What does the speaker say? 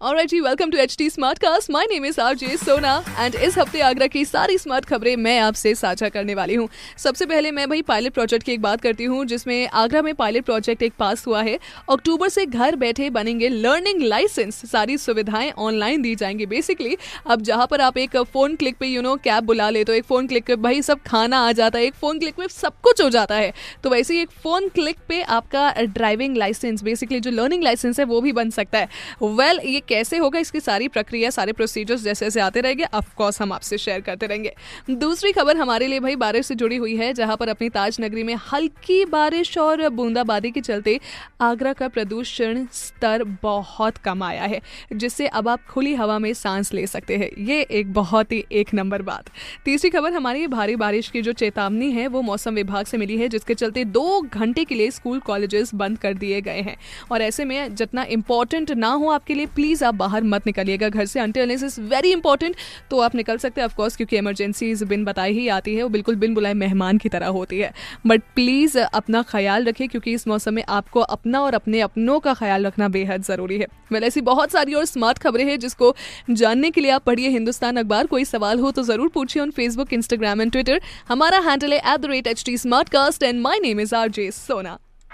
Alright ji welcome to H T smart cast my name is R J Sona and इस हफ़्ते आगरा की सारी smart खबरें मैं आपसे साझा करने वाली हूँ। सबसे पहले मैं भाई पायलट प्रोजेक्ट की एक बात करती हूँ, जिसमें आगरा में पायलट प्रोजेक्ट एक पास हुआ है। अक्टूबर से घर बैठे बनेंगे लर्निंग लाइसेंस सारी सुविधाएँ ऑनलाइन दी जाएँगी बेसिकली अब जहाँ पर आप एक फ़ोन क्लिक पे यू नो कैब बुला ले तो एक फ़ोन क्लिक पे भाई सब खाना आ जाता है, एक फ़ोन क्लिक पे सब कुछ हो जाता है। तो वैसे ही एक फ़ोन क्लिक पे आपका ड्राइविंग लाइसेंस बेसिकली जो लर्निंग लाइसेंस है, वो भी बन सकता है। वेल ये कैसे होगा इसकी सारी प्रक्रिया, सारे प्रोसीजर्स जैसे जैसे आते रहेंगे ऑफकोर्स हम आपसे शेयर करते रहेंगे। दूसरी खबर हमारे लिए भाई बारिश से जुड़ी हुई है, जहाँ पर अपनी ताज नगरी में हल्की बारिश और बूंदाबांदी के चलते आगरा का प्रदूषण स्तर बहुत कम आया है, जिससे अब आप खुली हवा में सांस ले सकते हैं। ये एक बहुत ही एक नंबर बात। तीसरी खबर हमारी, भारी बारिश की जो चेतावनी है, वो मौसम विभाग से मिली है, जिसके चलते दो घंटे के लिए स्कूल कॉलेजेस बंद कर दिए गए हैं। और ऐसे में जितना इंपॉर्टेंट ना हो आपके लिए प्लीज़ आप बाहर मत निकलिएगा घर से। अनटिल इज़ वेरी इंपॉर्टेंट तो आप निकल सकते हैं ऑफकोर्स क्योंकि इमरजेंसी बिन बताई ही आती है, वो बिल्कुल बिन बुलाए मेहमान की तरह होती है। बट प्लीज़ अपना ख्याल रखें क्योंकि इस मौसम में आपको अपना और अपने अपनों का ख्याल रखना बेहद ज़रूरी है। वेल ऐसी बहुत सारी और स्मार्ट खबरें हैं, जिसको जानने के लिए आप पढ़िए हिंदुस्तान अखबार। कोई सवाल हो तो ज़रूर पूछिए on Facebook Instagram and Twitter हमारा हैंडल है at the rate H T smart cast and my name is R J Sona